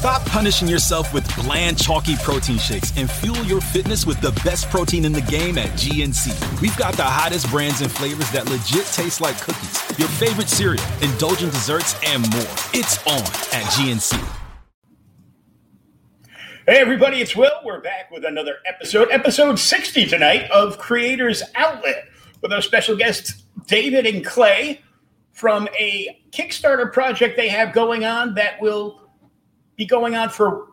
Stop punishing yourself with bland, chalky protein shakes and fuel your fitness with the best protein in the game at GNC. We've got the hottest brands and flavors that legit taste like cookies, your favorite cereal, indulgent desserts, and more. It's on at GNC. Hey, everybody, it's Will. We're back with another episode, episode 60 tonight of Creators Outlet, with our special guests, David and Clay, from a Kickstarter project they have going on that will be going on for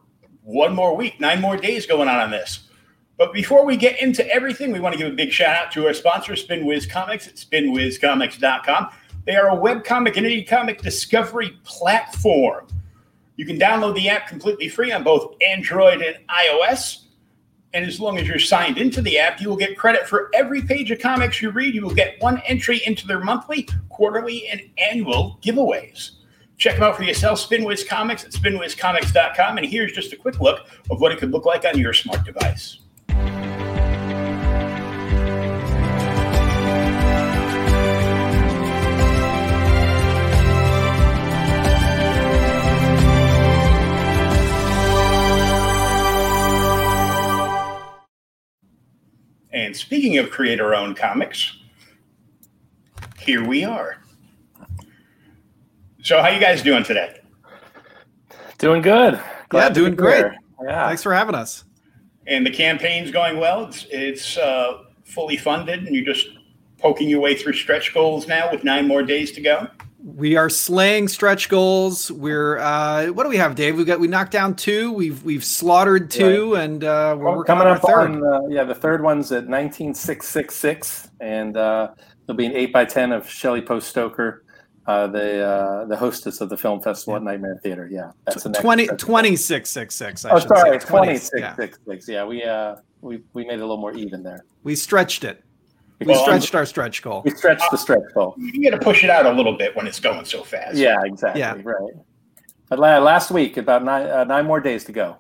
one more week, nine more days going on on this. But before we get into everything, we want to give a big shout out to our sponsor, SpinWiz Comics at spinwizcomics.com. They are a webcomic and indie comic discovery platform. You can download the app completely free on both Android and iOS. And as long as you're signed into the app, you will get credit for every page of comics you read. You will get one entry into their monthly, quarterly, and annual giveaways. Check them out for yourself, SpinWiz Comics at spinwizcomics.com. And here's just a quick look of what it could look like on your smart device. And speaking of creator owned comics, here we are. So, how you guys doing today? Doing good. yeah, doing great. here. Yeah. Thanks for having us. And the campaign's going well. It's, it's uh, fully funded, and you're just poking your way through stretch goals now with nine more days to go. We are slaying stretch goals. We're uh, what do we have, Dave? We got we knocked down two. We've we've slaughtered two, and uh, we're Well, working coming on up third. on uh, yeah the third one's at 19666 and uh, there'll be an 8 by 10 of Shelley Post Stoker uh, the uh, the hostess of the film festival at Nightmare Theater yeah that's the next 20, stretch. 2666. I oh should sorry say. 2666 yeah. yeah. we uh we we made it a little more even there We stretched it. We Well, stretched our stretch goal. we stretched the stretch goal You got to push it out a little bit when it's going so fast. yeah exactly Yeah. right but last week about nine uh, nine more days to go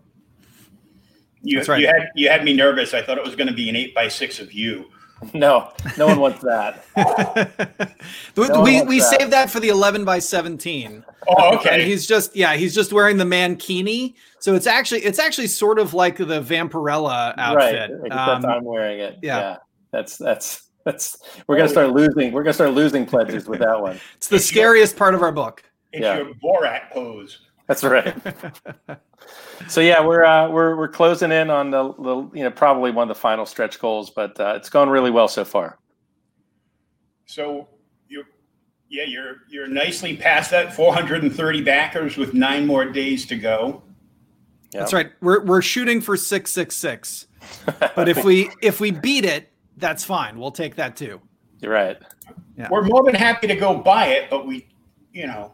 you, That's right. you had you had me nervous. I thought it was going to be an eight by six of you. no no one wants that we No one we, wants we that. saved that for the 11 by 17. Oh, And okay. he's just yeah, he's just wearing the mankini. So it's actually it's actually sort of like the Vampirella outfit. Right. Except Um, I'm wearing it. yeah. Yeah. That's that's that's we're gonna start losing we're gonna start losing pledges with that one. it's the scariest part of our book. It's yeah. your Borat pose. That's right. so yeah, we're uh, we're we're closing in on the, the you know probably one of the final stretch goals, but uh, it's going really well so far. So you, yeah, you're you're nicely past that 430 backers with nine more days to go. Yeah. That's right. We're we're shooting for 666. But if we if we beat it, that's fine. We'll take that too. You're right. Yeah. We're more than happy to go buy it, but we, you know.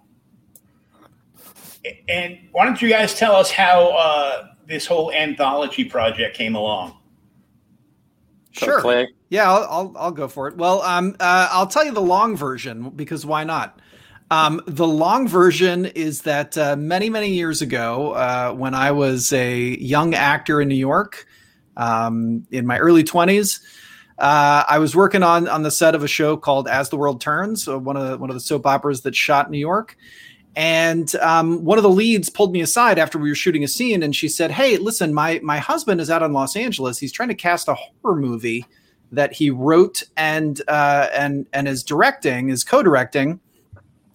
And why don't you guys tell us how uh, this whole anthology project came along? Sure. Clay, Yeah, I'll, I'll I'll go for it. Well, um, uh, I'll tell you the long version because why not? Um, the long version is that uh, many many years ago, uh, when I was a young actor in New York, um, in my early twenties, uh, I was working on on the set of a show called As the World Turns, uh, one of the, one of the soap operas that shot in New York. And um, one of the leads pulled me aside after we were shooting a scene, and she said, "Hey, listen, my my husband is out in Los Angeles. He's trying to cast a horror movie that he wrote and uh, and and is directing, is co-directing,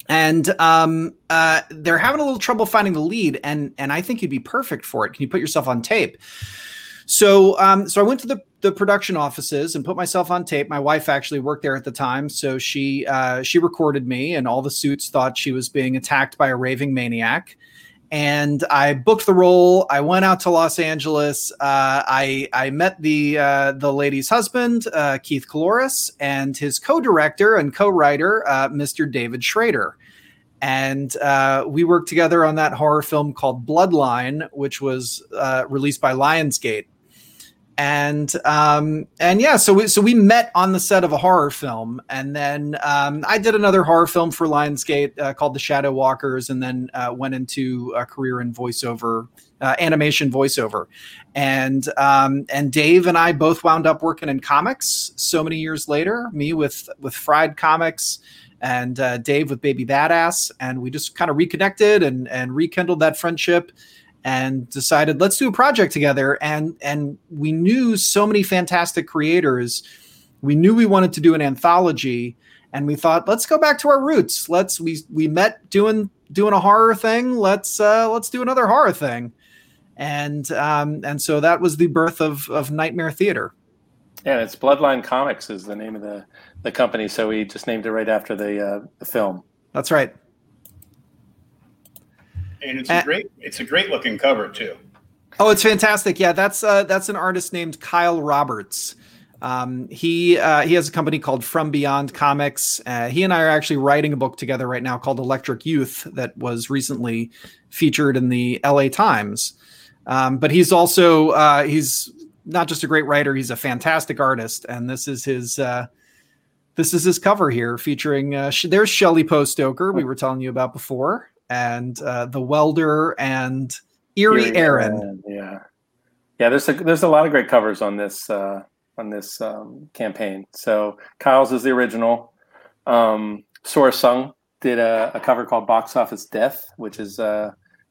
and um, uh, they're having a little trouble finding the lead. And and I think you'd be perfect for it. Can you put yourself on tape?" So, um, so I went to the the production offices and put myself on tape. My wife actually worked there at the time, so she uh, she recorded me, and all the suits thought she was being attacked by a raving maniac. And I booked the role. I went out to Los Angeles. Uh, I I met the uh, the lady's husband, uh, Keith Caloris, and his co-director and co-writer, uh, Mr. David Schrader and uh, we worked together on that horror film called Bloodline, which was released by Lionsgate. And um, and yeah, so we, so we met on the set of a horror film, and then um, I did another horror film for Lionsgate uh, called The Shadow Walkers, and then uh, went into a career in voiceover, uh, animation voiceover, and um, and Dave and I both wound up working in comics so many years later. Me with with Fried Comics, and uh, Dave with Baby Badass, and we just kind of reconnected and and rekindled that friendship, and decided let's do a project together. And and we knew so many fantastic creators. We knew we wanted to do an anthology, and we thought let's go back to our roots. Let's we we met doing doing a horror thing. Let's uh, let's do another horror thing, and um, and so that was the birth of of Nightmare Theater. Yeah, it's Bloodline Comics is the name of the the company, so we just named it right after the uh, the film. That's right. And it's a great it's a great looking cover too. Oh, it's fantastic. Yeah, that's uh, that's an artist named Kyle Roberts. Um, he uh, he has a company called From Beyond Comics. Uh, he and I are actually writing a book together right now called Electric Youth that was recently featured in the LA Times. Um, but he's also uh, he's not just a great writer; he's a fantastic artist, and this is his uh, this is his cover here featuring uh, there's Shelley Postoker we were telling you about before, and uh, the welder and Eerie, Eerie Aaron. Yeah, yeah. There's a there's a lot of great covers on this uh, on this um, campaign. So Kyle's is the original. Um, Sorah Suhng did a, a, cover called Box Office Death, which is uh,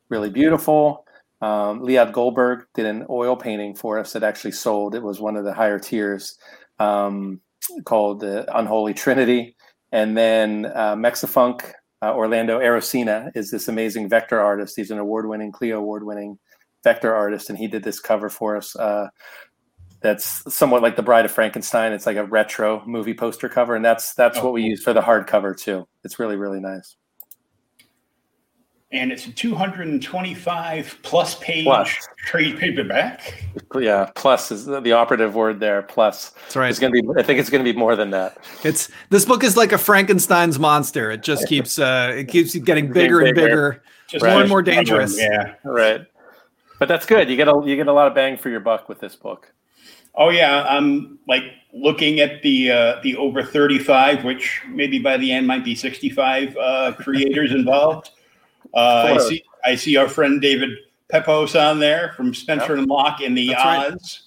really beautiful. Um, Liad Goldberg did an oil painting for us that actually sold. It was one of the higher tiers. Um, called uh, Unholy Trinity. And then uh, Mexifunk, uh, Orlando Arocena is this amazing vector artist. He's an award winning, Clio award winning vector artist. And he did this cover for us uh, that's somewhat like The Bride of Frankenstein. It's like a retro movie poster cover. And that's that's oh, what we use for the hardcover too. It's really, really nice and it's a 225 plus page plus. trade paperback. Yeah, plus is the operative word there. Plus, that's right. It's going to be. I think it's going to be more than that. It's this book is like a Frankenstein's monster. It just keeps uh, it keeps getting bigger, and bigger, just more and more dangerous. Yeah, right. But that's good. You get a you get a lot of bang for your buck with this book. Oh yeah, I'm like looking at the uh, the over 35, which maybe by the end might be 65 uh, creators involved. Uh, I see. I see our friend David Pepos on there from Spencer yep. and Locke in the That's Oz.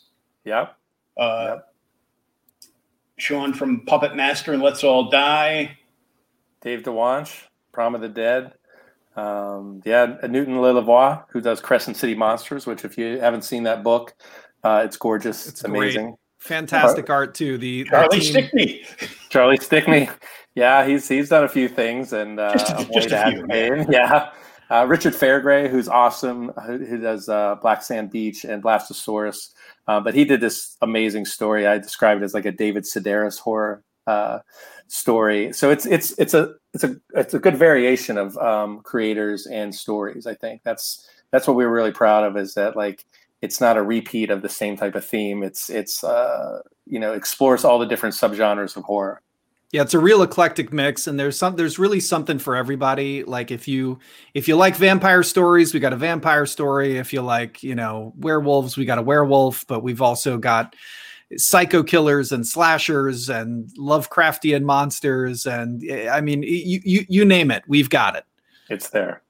Right. Yep. Uh, yep. Sean from Puppet Master and Let's All Die. Dave Dwonch, Prom of the Dead. Um, yeah, Newton Lilavois, who does Crescent City Monsters, which if you haven't seen that book, uh, it's gorgeous. It's, it's amazing. Fantastic art too. The Charlie the Stickney. Charlie Stickney. Yeah, he's he's done a few things and uh, just, just a few. Yeah. Uh, Richard Fairgray, who's awesome, who, does uh, Black Sand Beach and Blastosaurus. Uh, but he did this amazing story. I describe it as like a David Sedaris horror uh, story. So it's it's it's a it's a it's a good variation of um, creators and stories. I think that's that's what we are really proud of is that like it's not a repeat of the same type of theme. It's it's uh, you know explores all the different subgenres of horror. Yeah, it's a real eclectic mix, and there's some there's really something for everybody. Like if you if you like vampire stories, we got a vampire story. If you like you know werewolves, we got a werewolf. But we've also got psycho killers and slashers and Lovecraftian monsters, and I mean you you you name it, we've got it. It's there.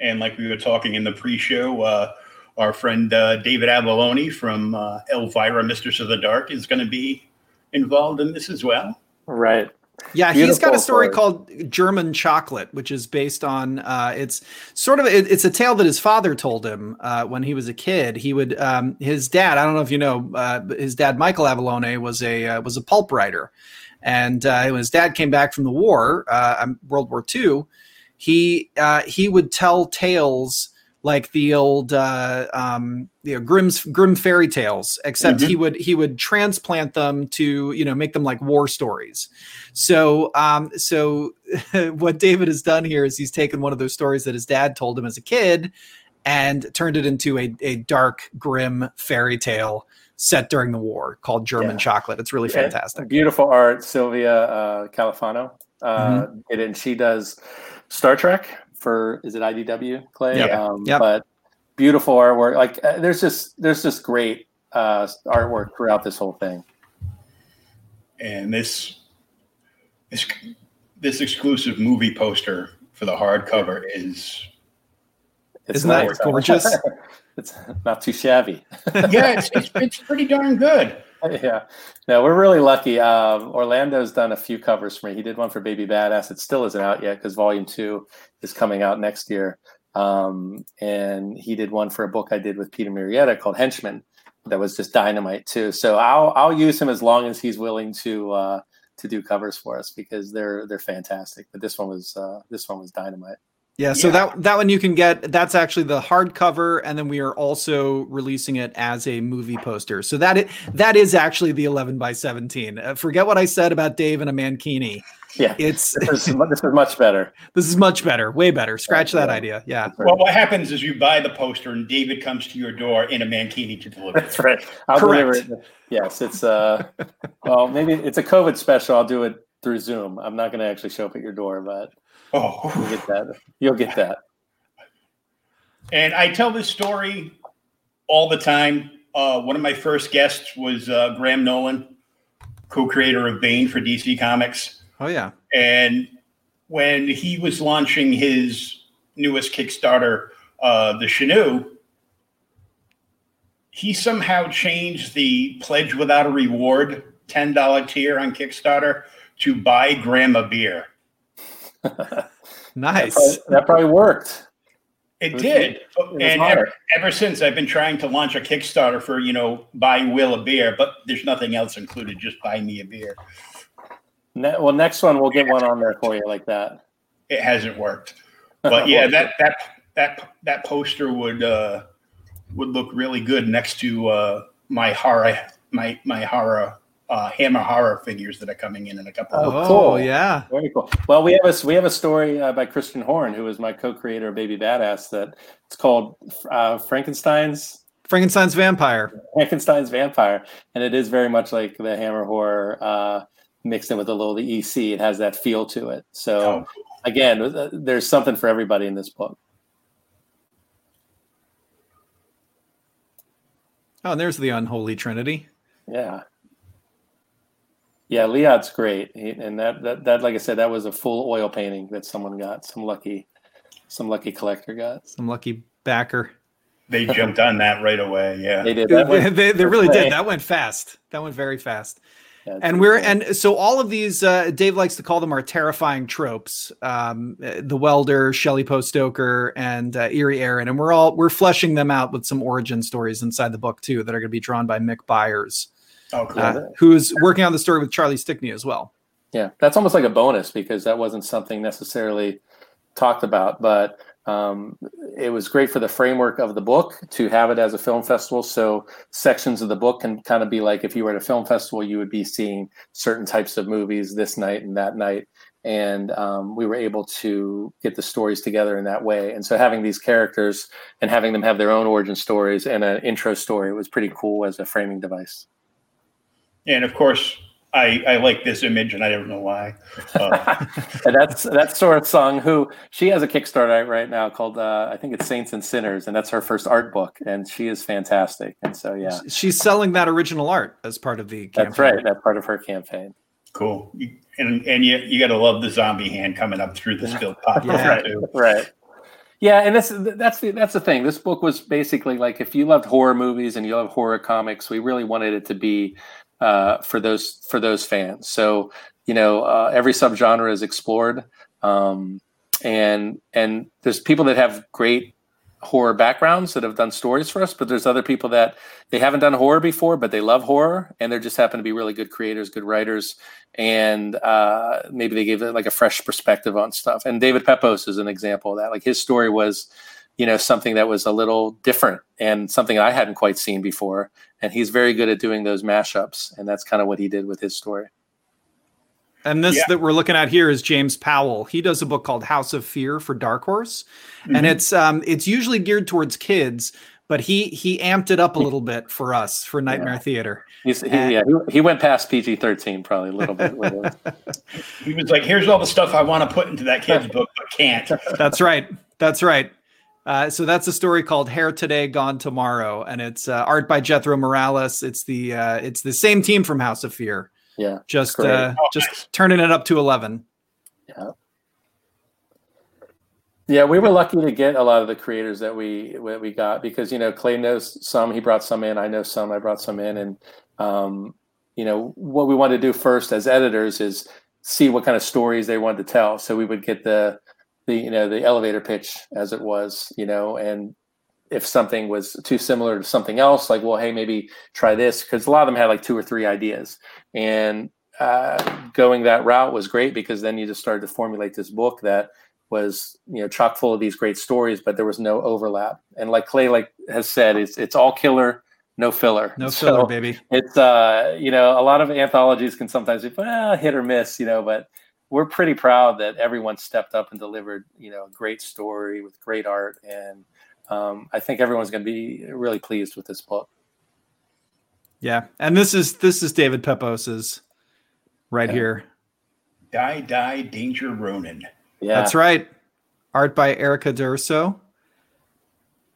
And like we were talking in the pre-show, uh, our friend uh, David Avallone from uh, Elvira, Mistress of the Dark, is going to be involved in this as well. Right. Yeah, Beautiful he's got a story called German Chocolate, which is based on. Uh, it's sort of it, it's a tale that his father told him uh, when he was a kid. He would um, his dad. I don't know if you know uh, his dad, Michael Avallone, was a uh, was a pulp writer, and uh, when his dad came back from the war, uh, um, World War II, he he would tell tales like the old uh, um, you know Grimm's Grimm fairy tales, except mm-hmm. he would he would transplant them to you know make them like war stories. So um, so what David has done here is he's taken one of those stories that his dad told him as a kid and turned it into a, a dark grim fairy tale set during the war called German yeah. Chocolate. It's really yeah. fantastic. Beautiful art, Silvia uh, Califano uh, mm-hmm. and she does Star Trek for is it IDW Clay? Yeah. Um, yep. But beautiful artwork. Like uh, there's just there's just great uh, artwork throughout this whole thing. And this this this exclusive movie poster for the hardcover is it's Isn't that gorgeous? it's not too shabby. yeah, it's, it's, it's pretty darn good. Yeah, no, we're really lucky. Um, Orlando's done a few covers for me. He did one for Baby Badass. It still isn't out yet because Volume Two is coming out next year. Um, and he did one for a book I did with Peter Murrieta called Henchman that was just dynamite too. So I'll I'll use him as long as he's willing to uh, to do covers for us because they're they're fantastic. But this one was uh, this one was dynamite. Yeah, so yeah. that that one you can get. That's actually the hardcover, and then we are also releasing it as a movie poster. So that is, that is actually the eleven by seventeen. Uh, forget what I said about Dave and a mankini. Yeah, it's this is, this is much better. This is much better, way better. Scratch that idea. Yeah. Well, what happens is you buy the poster, and David comes to your door in a mankini to deliver. That's right. I'll Correct. deliver it. Yes, it's uh, well, maybe it's a COVID special. I'll do it through Zoom. I'm not going to actually show up at your door, but Oh, you'll get that. You'll get that. And I tell this story all the time. Uh, one of my first guests was uh, Graham Nolan, co-creator of Bane for DC Comics. Oh yeah. And when he was launching his newest Kickstarter, uh, the Chenoo, he somehow changed the pledge without a reward $10 tier on Kickstarter to buy Graham a beer. Nice. That probably, that probably, worked. It, it did. It and ever, ever, since I've been trying to launch a Kickstarter for, you know, buy Will a beer, but there's nothing else included. Just buy me a beer. Ne- well, next one, we'll get one on there for you like that. It hasn't worked. But yeah, that, that, that, that poster would, uh, would look really good next to, uh, my horror, my, my horror uh, Hammer horror figures that are coming in in a couple. Oh, of cool! Yeah, very cool. Well, we have a we have a story uh, by Christian Horn, who is my co-creator of Baby Badass. That it's called uh, Frankenstein's Frankenstein's Vampire. Frankenstein's Vampire, and it is very much like the Hammer horror uh, mixed in with a little the EC. It has that feel to it. So oh. again, uh, there's something for everybody in this book. Oh, and there's the unholy trinity. Yeah. Yeah, Liat's great, he, and that, that that like I said, that was a full oil painting that someone got. Some lucky, some lucky collector got. Some lucky backer. They jumped on that right away. Yeah, they did. they, they, they really did. That went fast. That went very fast. Yeah, and we're and so all of these uh, Dave likes to call them our terrifying tropes. Um, the welder, Shelley Postoker, and uh, Eerie Aaron, and we're all we're fleshing them out with some origin stories inside the book too that are going to be drawn by Mick Byers. Oh, cool. uh, who's working on the story with Charlie Stickney as well. Yeah, that's almost like a bonus because that wasn't something necessarily talked about, but um, it was great for the framework of the book to have it as a film festival. So sections of the book can kind of be like if you were at a film festival, you would be seeing certain types of movies this night and that night. And um, we were able to get the stories together in that way. And so having these characters and having them have their own origin stories and an intro story was pretty cool as a framing device. And of course, I, I like this image, and I don't know why. Uh, and that's that's Sorah Suhng, who she has a Kickstarter right now called uh, I think it's Saints and Sinners, and that's her first art book, and she is fantastic. And so yeah, she's selling that original art as part of the. Campaign. That's right. That's part of her campaign. Cool, and and you you got to love the zombie hand coming up through the still pop. yeah. right. right. Yeah, and that's that's the that's the thing. This book was basically like if you loved horror movies and you love horror comics, we really wanted it to be uh, for those for those fans. So you know uh, every subgenre is explored, um, and and there's people that have great horror backgrounds that have done stories for us, but there's other people that they haven't done horror before, but they love horror, and they just happen to be really good creators, good writers, and uh, maybe they gave it like a fresh perspective on stuff. And David Pepos is an example of that. Like his story was you know something that was a little different and something I hadn't quite seen before. And he's very good at doing those mashups, and that's kind of what he did with his story. And this Yeah. that we're looking at here is James Powell. He does a book called House of Fear for Dark Horse, and it's um it's usually geared towards kids, but he he amped it up a little bit for us for Nightmare Theater. He's, he, And- yeah, he, he went past PG thirteen probably a little bit. He was like, "Here's all the stuff I want to put into that kid's book, but can't." That's right. That's right. Uh, so that's a story called "Hair Today, Gone Tomorrow," and it's uh, art by Jethro Morales. It's the uh, it's the same team from House of Fear, Yeah, just uh, Oh, just nice. turning it up to eleven. yeah, Yeah. we were lucky to get a lot of the creators that we that we got because you know Clay knows some. He brought some in. I know some. I brought some in, and um, you know what we wanted to do first as editors is see what kind of stories they wanted to tell. So we would get the the you know the elevator pitch as it was, you know, and if something was too similar to something else, like well, hey, maybe try this because a lot of them had like two or three ideas, and uh, going that route was great because then you just started to formulate this book that was you know chock full of these great stories, but there was no overlap. And like Clay like has said, it's it's all killer, no filler. No So filler, baby. It's uh you know a lot of anthologies can sometimes be well, hit or miss, you know, but we're pretty proud that everyone stepped up and delivered you know a great story with great art, and um, I think everyone's going to be really pleased with this book. Yeah, and this is this is David Pepos's right Yeah. here. Die, die, danger, Ronin. Yeah, That's right. Art by Erica Durso.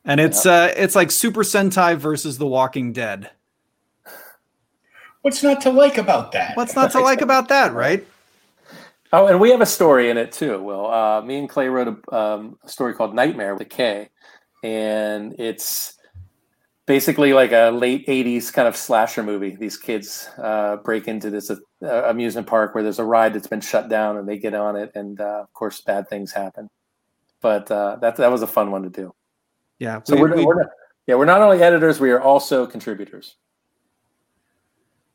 And it's uh it's like Super Sentai versus The Walking Dead. What's not to like about that? What's not to like about that, right? Oh, and we have a story in it too. Well, uh, me and Clay wrote a, um, a story called Nightmare with a K, and it's basically like a late '80s kind of slasher movie. These kids uh, break into this uh, amusement park where there's a ride that's been shut down, and they get on it, and uh, of course, bad things happen. But uh, that that was a fun one to do. Yeah. So we, are we, yeah, we're not only editors, we are also contributors.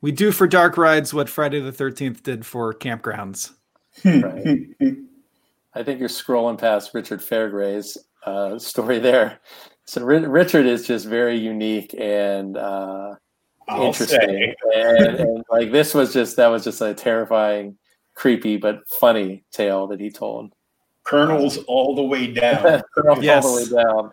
we do for Dark Rides what Friday the 13th did for campgrounds. Right. I think you're scrolling past Richard Fairgray's uh, story there. So Ri- Richard is just very unique and uh, interesting, and, and like this was just that was just a terrifying, creepy but funny tale that he told. Kernels all the way down. all Yes. the way down.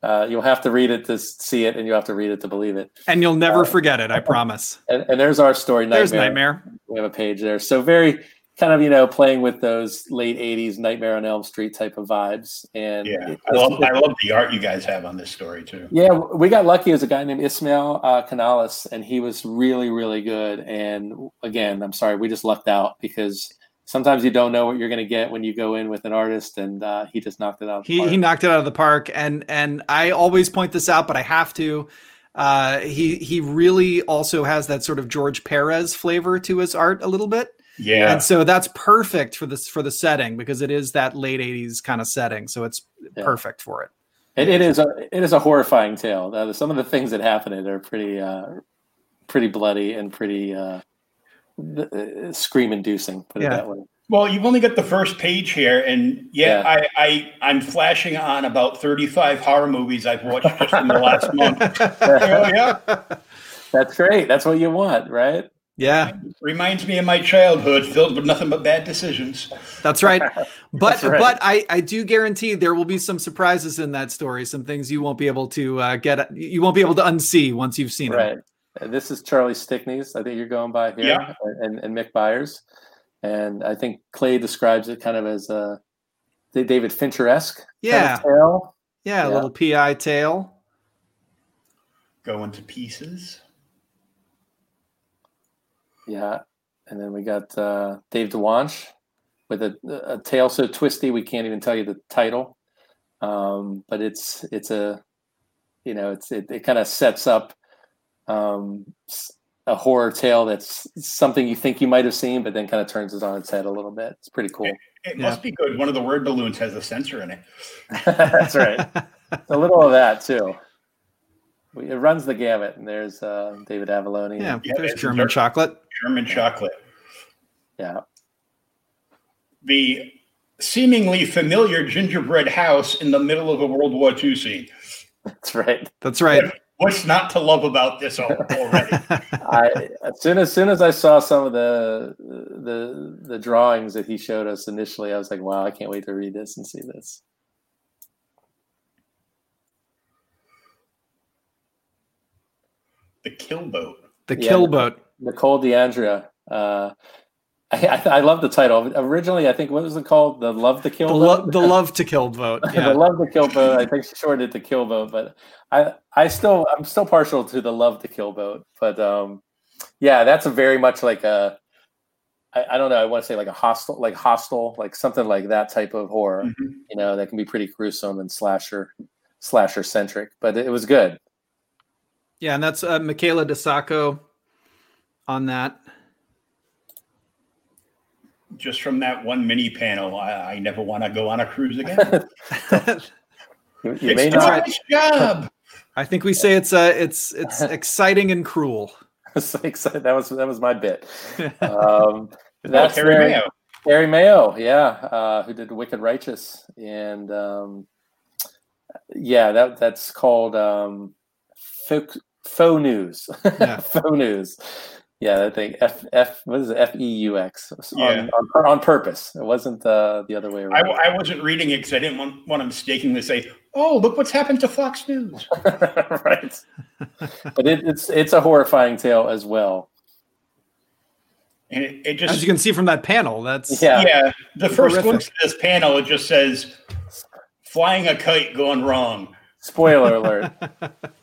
Uh, you'll have to read it to see it, and you have to read it to believe it. And you'll never forget it, I promise. And, and there's our story. Nightmare. There's Nightmare. We have a page there. So very kind of you know playing with those late '80s Nightmare on Elm Street type of vibes. And Yeah, it- I love, I love the art you guys have on this story too. Yeah, we got lucky. As a guy named Ismail uh, Canales, and he was really, really good. And again, I'm sorry, we just lucked out because sometimes you don't know what you're going to get when you go in with an artist, and uh, he just knocked it out. of the He park. he knocked it out of the park, and and I always point this out, but I have to. Uh, he he really also has that sort of George Perez flavor to his art a little bit, Yeah, and so that's perfect for this for the setting because it is that late '80s kind of setting, so it's Yeah. perfect for it. It, it is a it is a horrifying tale. Uh, some of the things that happen in it are pretty uh, pretty bloody and pretty uh, uh, scream inducing. Put Yeah. it that way. Well, you've only got the first page here, and yeah, Yeah. I, I I'm flashing on about 35 horror movies I've watched just in the last month. oh, yeah, That's great. That's what you want, right? Yeah, reminds me of my childhood, filled with nothing but bad decisions. that's right. But That's right. but I I do guarantee there will be some surprises in that story, some things you won't be able to uh, get, you won't be able to unsee once you've seen Right. it. And this is Charlie Stickney's. I think you're going by here, Yeah. and, and Mick Byers. And I think Clay describes it kind of as a David Fincher esque Yeah. tale. Yeah, a little PI tail. Going to pieces. Yeah. And then we got uh, Dave Dwonch with a, a tale so twisty we can't even tell you the title. Um, but it's it's a you know it's it, it kind of sets up um, s- a horror tale that's something you think you might have seen, but then kind of turns it on its head a little bit. It's pretty cool. It Yeah. must be good. One of the word balloons has a sensor in it. That's right. a little of that too. We- It runs the gamut, and there's uh, David Avallone. Yeah, Yeah, there's German dark. chocolate. German chocolate. yeah, The seemingly familiar gingerbread house in the middle of a World War II scene. That's right. That's right. What's not to love about this already? I as soon as soon as I saw some of the the the drawings that he showed us initially, I was like, "Wow, I can't wait to read this and see this." The kill boat. The Yeah, kill the- boat. Nicole D'Andria. Uh, I, I, I love the title. Originally, I think what was it called? The Love to Kill The, Boat? lo- the love to kill vote. the love to kill boat. I think she shortened it to kill boat, but I I still I'm still partial to the love to kill boat. But um, yeah, that's a very much like a I, I don't know. I want to say like a Hostel, like Hostel, like something like that type of horror. Mhm. You know, that can be pretty gruesome and slasher slasher centric. But it, was good. Yeah, and that's uh, Michaela DeSacco on that. Just from that one mini panel, I, I never want to go on a cruise again. You, you may it's not. John's job. I think we say it's uh, it's it's exciting and cruel. It's like, so that was that was my bit. Um, that's Terry very- Mayo. Harry Mayo, yeah, uh, who did Wicked Righteous, and um, yeah, that that's called um, faux, faux news. Yeah. faux news. Yeah, I think F F what is it? F E U X Yeah. on, on on purpose. It wasn't uh, the other way around. I wasn't reading it because I didn't want, want to mistakenly say, "Oh, look what's happened to Fox News." right. but it, it's it's a horrifying tale as well. And it, it As just you can see from that panel, that's Yeah. yeah. The first Horrific. glimpse of this panel, it just says, "Flying a kite gone wrong." Spoiler alert.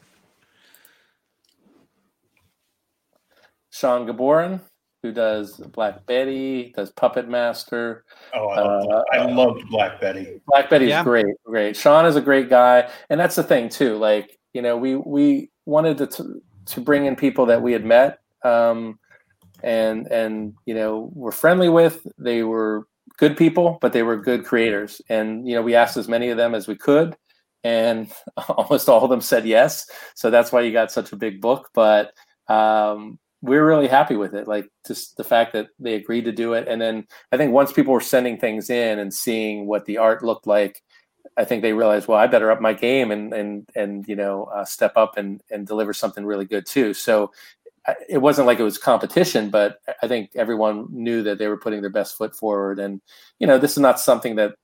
Shawn Gabborin, who does Black Betty, does Puppet Master. Oh, I loved, Uh, I loved Black Betty. Black Betty's Yeah. great, great. Sean is a great guy, and that's the thing too. Like you know, we we wanted to to, to bring in people that we had met, um, and and you know were friendly with. They were good people, but they were good creators, and you know we asked as many of them as we could, and almost all of them said yes. So that's why you got such a big book, but. Um, we're really happy with it. Like just the fact that they agreed to do it. And then I think once people were sending things in and seeing what the art looked like, I think they realized, well, I better up my game and and and you know uh, step up and and deliver something really good too. So it wasn't like it was competition, but I think everyone knew that they were putting their best foot forward. And you know, this is not something that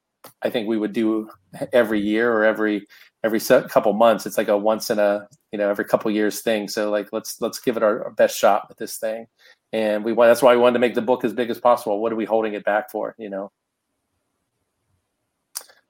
I think we would do every year or every every se- couple months. It's like a once in a you know every couple years thing. So like let's let's give it our, our best shot with this thing. And we want that's why we wanted to make the book as big as possible. What are we holding it back for? You know.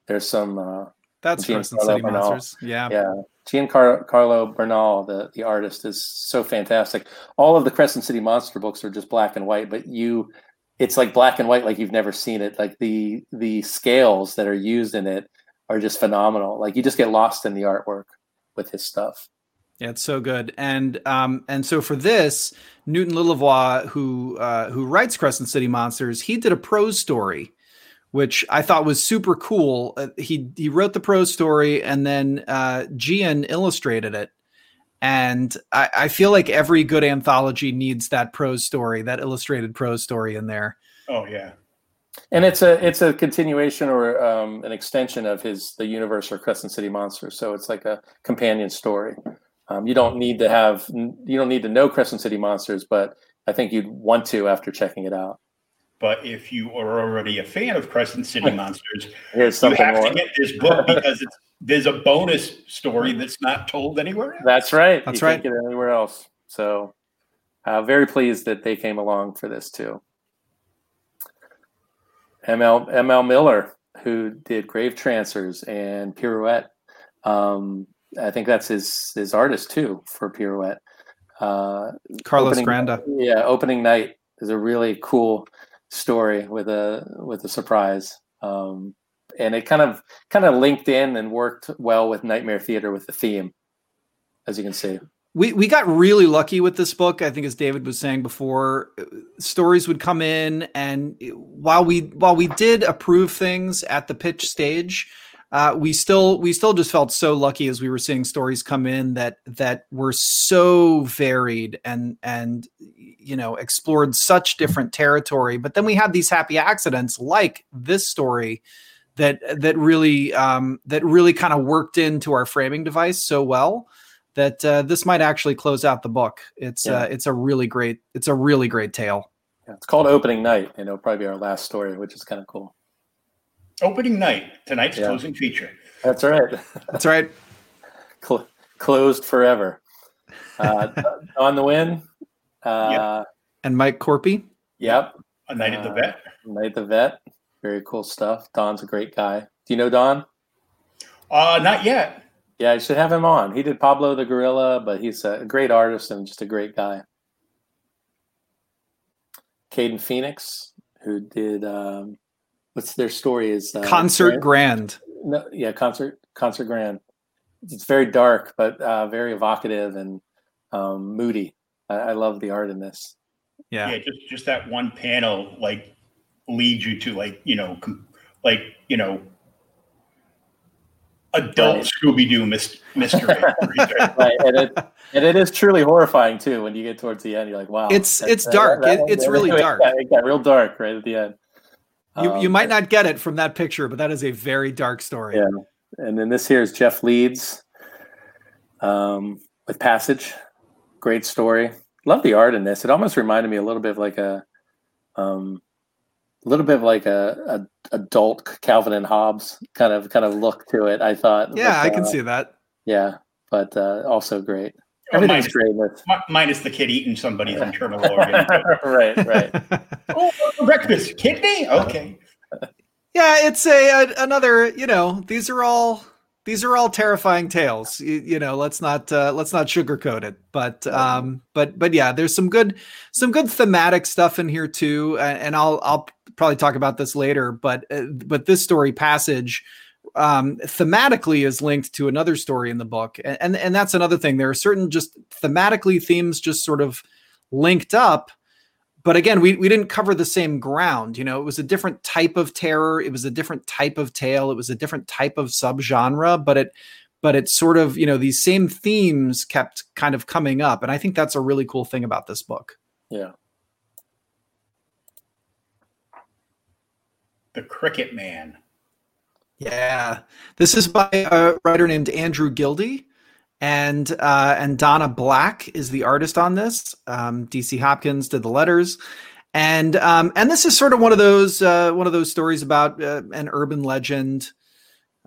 There's some uh, that's Crescent City Bernal. Monsters. Yeah. yeah. Giancarlo Bernal, the, the artist, is so fantastic. All of the Crescent City Monster books are just black and white, but you it's like black and white like you've never seen it. Like the the scales that are used in it are just phenomenal. Like you just get lost in the artwork with his stuff. Yeah, it's so good. And um and so for this, Newton Lilavois, who uh who writes Crescent City Monsters, he did a prose story, which I thought was super cool. Uh, he he wrote the prose story and then uh Gian illustrated it. And I, I feel like every good anthology needs that prose story, that illustrated prose story in there. Oh yeah. And it's a it's a continuation or um, an extension of his the universe or Crescent City Monsters. So it's like a companion story. Um, you don't need to have you don't need to know Crescent City Monsters, but I think you'd want to after checking it out. But if you are already a fan of Crescent City Monsters, Here's you something have more. to get this book because it's there's a bonus story that's not told anywhere else. That's right. That's you right. Can't get it anywhere else. So, uh, very pleased that they came along for this too. ML ML Miller, who did Grave Trancers and Pirouette. Um, I think that's his his artist too for Pirouette. Uh, Carlos opening- Granda. Yeah, opening night is a really cool story with a with a surprise. Um, and it kind of kind of linked in and worked well with Nightmare Theater with the theme, as you can see. We we got really lucky with this book. I think, as David was saying before, stories would come in, and while we while we did approve things at the pitch stage, uh, we still we still just felt so lucky as we were seeing stories come in that that were so varied and and you know explored such different territory. But then we had these happy accidents like this story that that really um, that really kind of worked into our framing device so well that uh, this might actually close out the book. It's yeah. uh, it's a really great it's a really great tale. Yeah, it's called Opening Night, and it'll probably be our last story, which is kind of cool. Opening night, tonight's yeah. closing feature. That's right. That's right. Cl- closed forever. Uh, on the win. Uh, yep. And Mike Corpy. Yep. A night at the vet. Uh, night at the vet. Very cool stuff. Don's a great guy. Do you know Don? Uh, not yet. Yeah, I should have him on. He did Pablo the Gorilla, but he's a great artist and just a great guy. Caden Phoenix, who did um, what's their story is uh, Concert Grand. No, yeah, concert concert grand. It's very dark, but uh, very evocative and um, moody. I, I love the art in this. Yeah, yeah, just just that one panel like leads you to like you know com- like you know adult right. Scooby Doo mystery. right, and it, and it is truly horrifying too when you get towards the end. You're like, wow, it's it's dark. That, that, it, it's really dark. It got real dark right at the end. You, um, you might not get it from that picture, but that is a very dark story. Yeah. And then this here is Jeff Leeds um, with Passage. Great story. Love the art in this. It almost reminded me a little bit of like a, um, a little bit of like a, a adult Calvin and Hobbes kind of kind of look to it. I thought. Yeah, but, I can uh, see that. Yeah, but uh, also great. Everything's minus, great. minus the kid eating somebody's internal organ. right, right. oh, breakfast kidney. Okay. Yeah, it's a, a, another. You know, these are all these are all terrifying tales. You, you know, let's not uh, let's not sugarcoat it. But um, but but yeah, there's some good some good thematic stuff in here too. And, and I'll I'll probably talk about this later. But uh, but this story passage um, thematically is linked to another story in the book, and, and and that's another thing. There are certain just thematically themes just sort of linked up, but again, we we didn't cover the same ground. You know, it was a different type of terror, it was a different type of tale, it was a different type of subgenre, but it but it's sort of you know these same themes kept kind of coming up, and I think that's a really cool thing about this book. Yeah. The Cricket Man. Yeah, this is by a writer named Andrew Gildy, and uh, and Donna Black is the artist on this. Um, DC Hopkins did the letters, and um, and this is sort of one of those uh, one of those stories about uh, an urban legend.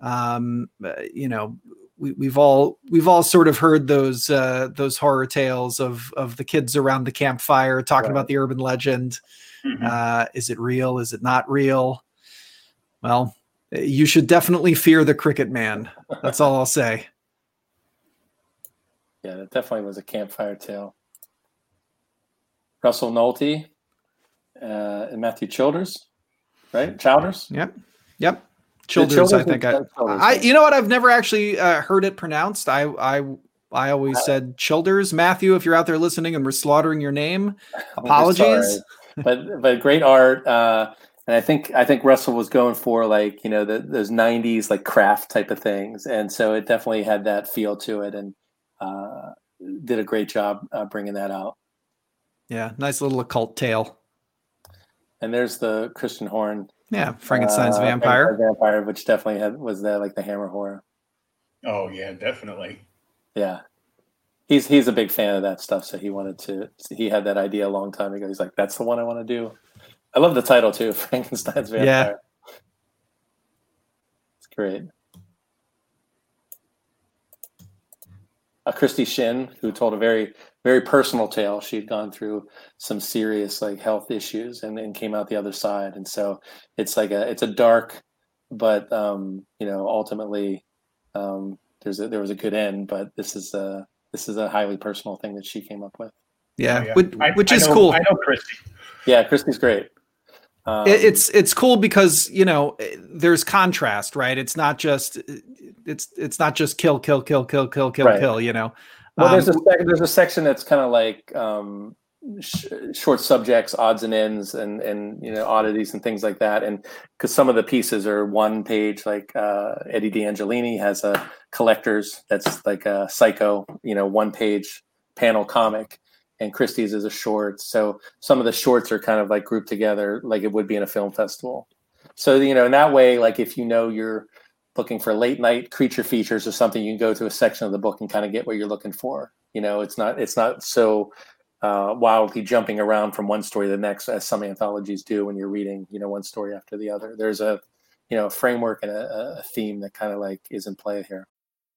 Um, uh, you know, we, we've all we've all sort of heard those uh, those horror tales of of the kids around the campfire talking right. about the urban legend. Mm-hmm. Uh, is it real? Is it not real? Well, you should definitely fear the cricket man. That's all I'll say. Yeah, that definitely was a campfire tale. Russell Nolte uh, and Matthew Childers, right? Childers. Yep. Yep. Childers, Childers I think. I, Childers, I, you know what? I've never actually uh, heard it pronounced. I, I, I always said Childers. Matthew, if you're out there listening and we're slaughtering your name, apologies. but but great art. Uh, and I think I think Russell was going for like you know the, those '90s like craft type of things, and so it definitely had that feel to it, and uh, did a great job uh, bringing that out. Yeah, nice little occult tale. And there's the Christian Horn. Yeah, Frankenstein's uh, vampire. Vampire, which definitely had was that like the Hammer horror. Oh yeah, definitely. Yeah, he's he's a big fan of that stuff, so he wanted to. He had that idea a long time ago. He's like, "That's the one I want to do." I love the title too, Frankenstein's Vampire. Yeah. It's great. Uh, Christy Shin, who told a very, very personal tale. She'd gone through some serious like health issues and then came out the other side. And so it's like a, it's a dark, but um, you know, ultimately, um, there's a, there was a good end. But this is a, this is a highly personal thing that she came up with. Yeah, oh, yeah. which, which I, is I know, cool. I know Christy. Yeah, Christy's great. Um, it's it's cool because you know there's contrast, right? It's not just it's it's not just kill, kill, kill, kill, kill, kill, right. kill. You know. Well, there's um, a there's a section that's kind of like um, sh- short subjects, odds and ends, and and you know oddities and things like that. And because some of the pieces are one page, like uh, Eddie D'Angelini has a collector's that's like a psycho, you know, one page panel comic, and Christie's is a short. So some of the shorts are kind of like grouped together, like it would be in a film festival. So you know, in that way, like if you know you're looking for late night creature features or something, you can go to a section of the book and kind of get what you're looking for. You know, it's not it's not so uh, wildly jumping around from one story to the next, as some anthologies do when you're reading, you know, one story after the other. There's a, you know, framework and a, a theme that kind of like is in play here.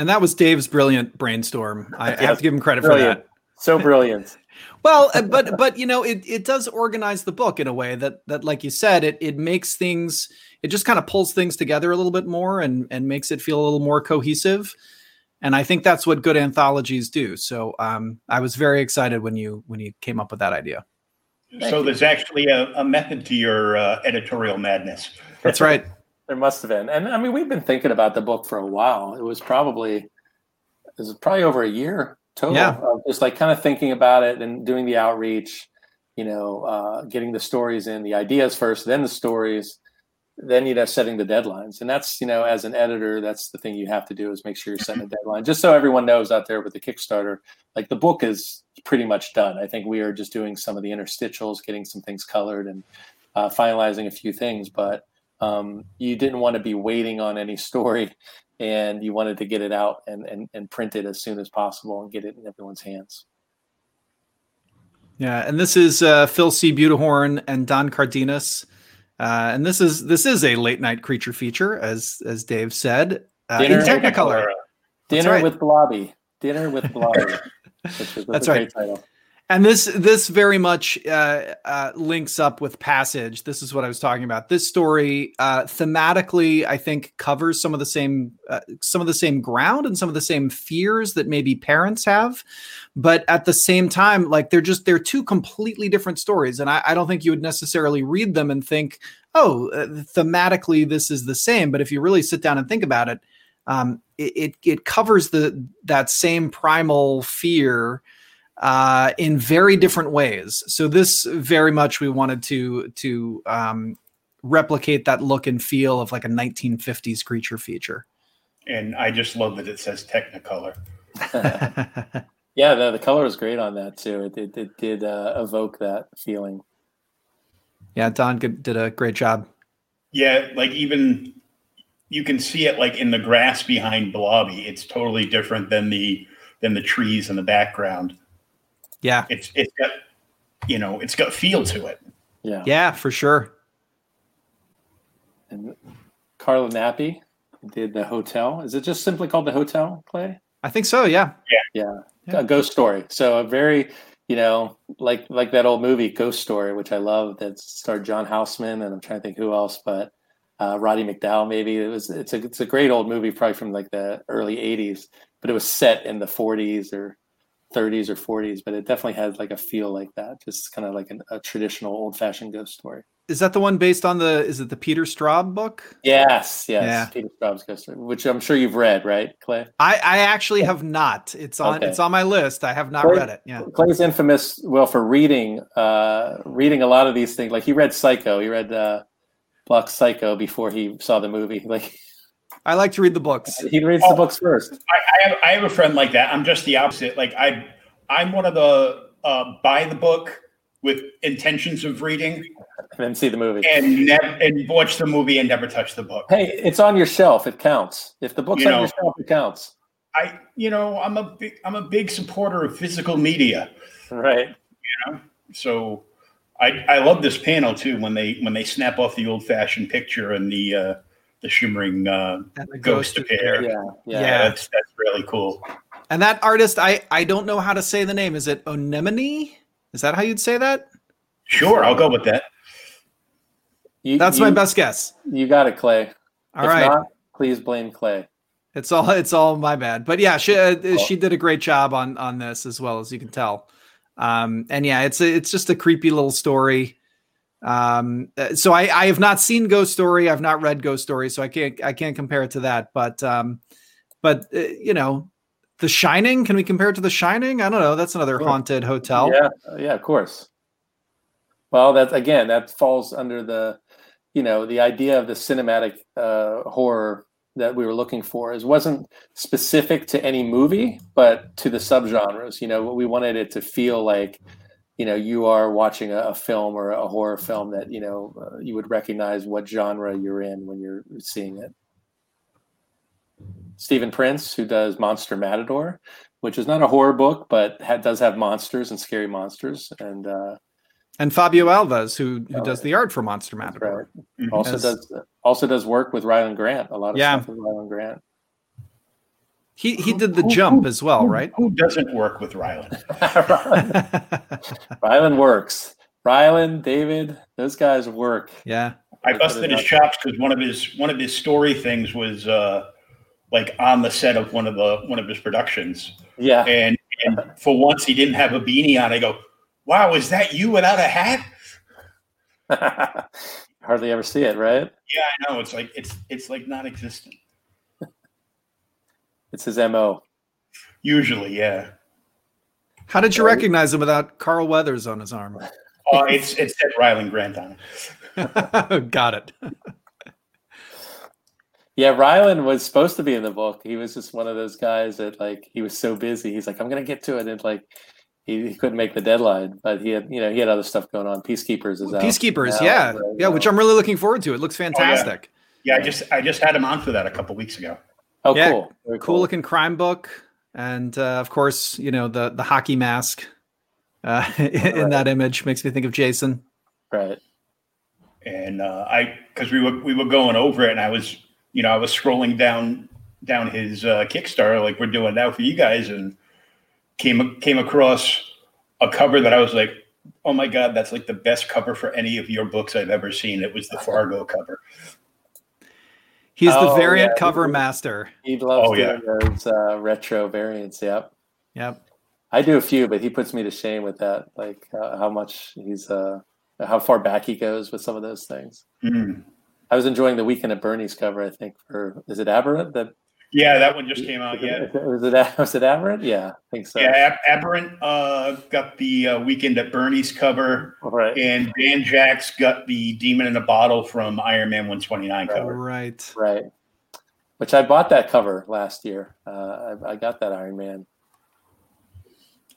And that was Dave's brilliant brainstorm. I Yes, have to give him credit brilliant. for that. So brilliant. Well, uh, but but you know, it it does organize the book in a way that that, like you said, it it makes things. It just kind of pulls things together a little bit more and and makes it feel a little more cohesive. And I think that's what good anthologies do. So um, I was very excited when you when you came up with that idea. so there's actually a, a method to your uh, editorial madness. That's right. There must have been. And I mean, we've been thinking about the book for a while. It was probably, it was probably over a year total. Yeah. Of just like kind of thinking about it and doing the outreach, you know, uh, getting the stories in, the ideas first, then the stories, then, you know, setting the deadlines. And that's, you know, as an editor, that's the thing you have to do is make sure you're setting a deadline. Just so everyone knows out there with the Kickstarter, like the book is pretty much done. I think we are just doing some of the interstitials, getting some things colored and uh, finalizing a few things. But um, you didn't want to be waiting on any story and you wanted to get it out and, and, and print it as soon as possible and get it in everyone's hands. Yeah, and this is uh, Phil C. Butehorn and Don Cardenas, uh, and this is this is a late night creature feature, as as Dave said, uh, in Dinner- Technicolor. That's Dinner right. with Blobby. Dinner with Blobby. which is That's a right. great title. And this this very much uh, uh, links up with Passage. This is what I was talking about. This story uh, thematically, I think, covers some of the same uh, some of the same ground and some of the same fears that maybe parents have, but at the same time, like they're just they're two completely different stories. And I, I don't think you would necessarily read them and think, oh, uh, thematically this is the same. But if you really sit down and think about it, um, it, it it covers the that same primal fear uh, in very different ways. So this very much we wanted to to um, replicate that look and feel of like a 1950s creature feature. And I just love that it says Technicolor. Yeah, the, the color is great on that too. It, it, it did uh, evoke that feeling. yeah, Don did a great job. Yeah, like even you can see it like in the grass behind Blobby. It's totally different than the than the trees in the background. Yeah, It's it's got you know it's got feel to it. Yeah. yeah, for sure. And Carla Nappi did the hotel. Is it just simply called the hotel, Clay? I think so. Yeah, Yeah. A ghost story. So a very, you know, like like that old movie Ghost Story, which I love that starred John Houseman and I'm trying to think who else, but uh, Roddy McDowall maybe. It was it's a it's a great old movie, probably from like the early 80s, but it was set in the 40s or 30s or 40s, but it definitely had like a feel like that, just kind of like an, a traditional old fashioned ghost story. is that the one based on the? Is it the Peter Straub book? Yes, yes. Yeah. Peter Straub's ghost story, which I'm sure you've read, right, Clay? I I actually have not. It's on Okay. it's on my list. I have not Clay- read it. Yeah. Clay's infamous, well, for reading, uh, reading a lot of these things. Like he read Psycho, he read uh, Bloch's Psycho before he saw the movie. Like I like to read the books. he reads Oh. the books first. I, I have I have a friend like that. I'm just the opposite. Like I I'm one of the uh, buy the book with intentions of reading and then see the movie and never and watch the movie and never touch the book. Hey, it's on your shelf. It counts. If the book's You on know- your shelf, it counts. I, you know, I'm a big, I'm a big supporter of physical media. Right. So I, I love this panel too when they when they snap off the old fashioned picture and the uh, the shimmering uh, And the ghost ghost is appear. Yeah. Yeah, Yeah. that's that's really cool. And that artist, I I don't know how to say the name. Is it Onemone? Is that how you'd say that? Sure, I'll go with that. You, That's you, my best guess. You got it, Clay. All if right. not, please blame Clay. It's all it's all my bad. But yeah, she uh, she did a great job on on this as well as you can tell. Um and yeah, it's a, it's just a creepy little story. Um uh, so I I have not seen Ghost Story, I've not read Ghost Story, so I can't I can't compare it to that, but um but uh, you know, The Shining, can we compare it to The Shining? I don't know, that's another haunted hotel. Yeah, uh, yeah, of course. Well, that's again that falls under the, you know, the idea of the cinematic uh, horror that we were looking for is wasn't specific to any movie, but to the subgenres. You know, we wanted it to feel like, you know, you are watching a, a film or a horror film that you know uh, you would recognize what genre you're in when you're seeing it. Stephen Prince, who does Monster Matador, which is not a horror book, but ha- does have monsters and scary monsters, and uh, And Fabio Alves, who who Oh, does the art for Monster Matador. Mhm. also As- does also does work with Ryland Grant. A lot of Yeah. stuff with Ryland Grant. He he did the jump as well, right? Who doesn't work with Rylan? Rylan works. Rylan, David, those guys work. yeah. I busted his chops because one of his one of his story things was uh, like on the set of one of the one of his productions, Yeah, and and for once he didn't have a beanie on. I go, "Wow, is that you without a hat?" hardly ever see it, right? Yeah, I know. It's like it's it's like non-existent. It's his mo. Usually, yeah. How did you recognize him without Carl Weathers on his arm? Oh, it's it's said Ryland Grant on it. Got it. Yeah, Ryland was supposed to be in the book. He was just one of those guys that like he was so busy. He's like, I'm gonna get to it, and like he, he couldn't make the deadline. But he had, you know, he had other stuff going on. Peacekeepers is out Peacekeepers, now, yeah, so, yeah, which I'm really looking forward to. It looks oh, fantastic. Yeah, I just I just had him on for that a couple weeks ago. Oh, Yeah, cool. Very Cool looking crime book, and uh, of course, you know the the hockey mask uh, in that image makes me think of Jason. Right. and uh, I because we were we were going over it, and I was you know I was scrolling down down his uh, Kickstarter like we're doing now for you guys, and came came across a cover that I was like, oh my god, that's like the best cover for any of your books I've ever seen. It was the Fargo cover. He's the Oh, variant yeah, cover he- master. He loves Oh, yeah. doing those uh, retro variants. Yep. Yep. I do a few, but he puts me to shame with that. Like uh, how much he's, uh, how far back he goes with some of those things. Mm. I was enjoying the Weekend at Bernie's cover. I think for is it Aberrant that Yeah, that one just came out. Yeah, was it was it Aberrant? Yeah, I think so. yeah. Aberrant uh, got the uh, Weekend at Bernie's cover, Right. and Dan Jacks got the Demon in a Bottle from Iron Man 129 cover. Right. Right. Which I bought that cover last year. Uh, I, I got that Iron Man.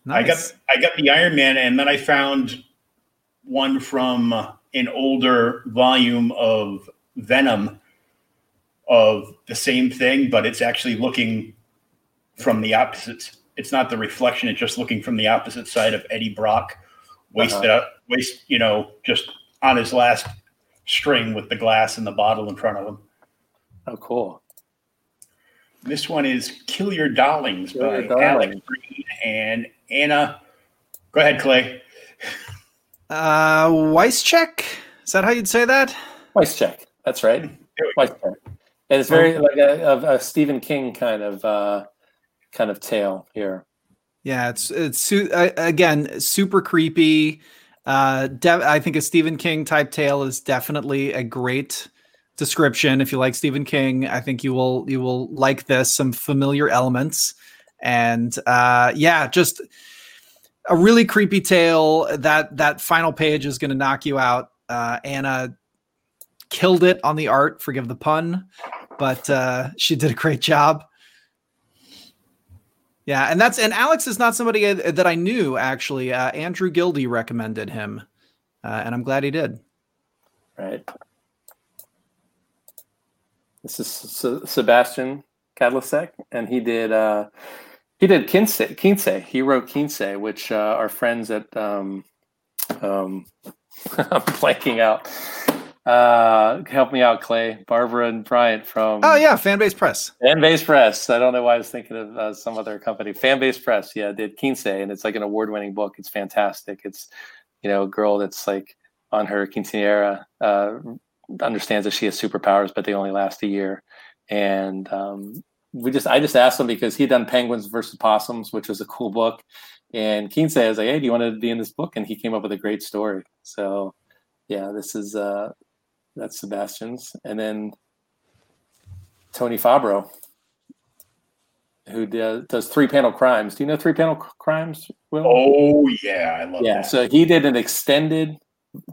Nice. I got I got the Iron Man, and then I found one from an older volume of Venom of the same thing, but it's actually looking from the opposite. It's not the reflection; it's just looking from the opposite side of Eddie Brock, wasted Uh-huh. out, waste you know, just on his last string with the glass and the bottle in front of him. Oh, cool. This one is "Kill Your Darlings" Kill by Your Darlings. Alex Green and Anna. Go ahead, Clay. Uh, Weiss-Check? Is that how you'd say that? Weiss check. That's right. There Weiss check. And it's very like a, a, a Stephen King kind of uh, kind of tale here. Yeah, it's it's uh, again super creepy. Uh, de- I think a Stephen King type tale is definitely a great description. If you like Stephen King, I think you will you will like this. Some familiar elements, and uh, yeah, just a really creepy tale. That that final page is going to knock you out. Uh, Anna killed it on the art. Forgive the pun, but uh, she did a great job. Yeah, and that's and Alex is not somebody uh, that I knew actually. Uh, Andrew Gildy recommended him, uh, and I'm glad he did. Right. This is S- Sebastian Kadlecik, and he did uh, he did Quince. Quince. He wrote Quince, which uh, our friends at um, um, I'm blanking out. Uh, help me out, Clay, Barbra, and Bryant from. Oh yeah, Fanbase Press. Fanbase Press. I don't know why I was thinking of uh, some other company. Fanbase Press. Yeah, did Quince, and it's like an award-winning book. It's fantastic. It's you know a girl that's like on her quinceanera uh, understands that she has superpowers, but they only last a year. And um, we just I just asked him because he'd done Penguins versus Possums, which was a cool book. And Kinsey was like, "Hey, do you want to be in this book?" And he came up with a great story. So yeah, this is uh, that's Sebastian's, and then Tony Fabro, who does, does three panel crimes. Do you know three panel crimes? Will? Oh yeah, I love yeah. that. So he did an extended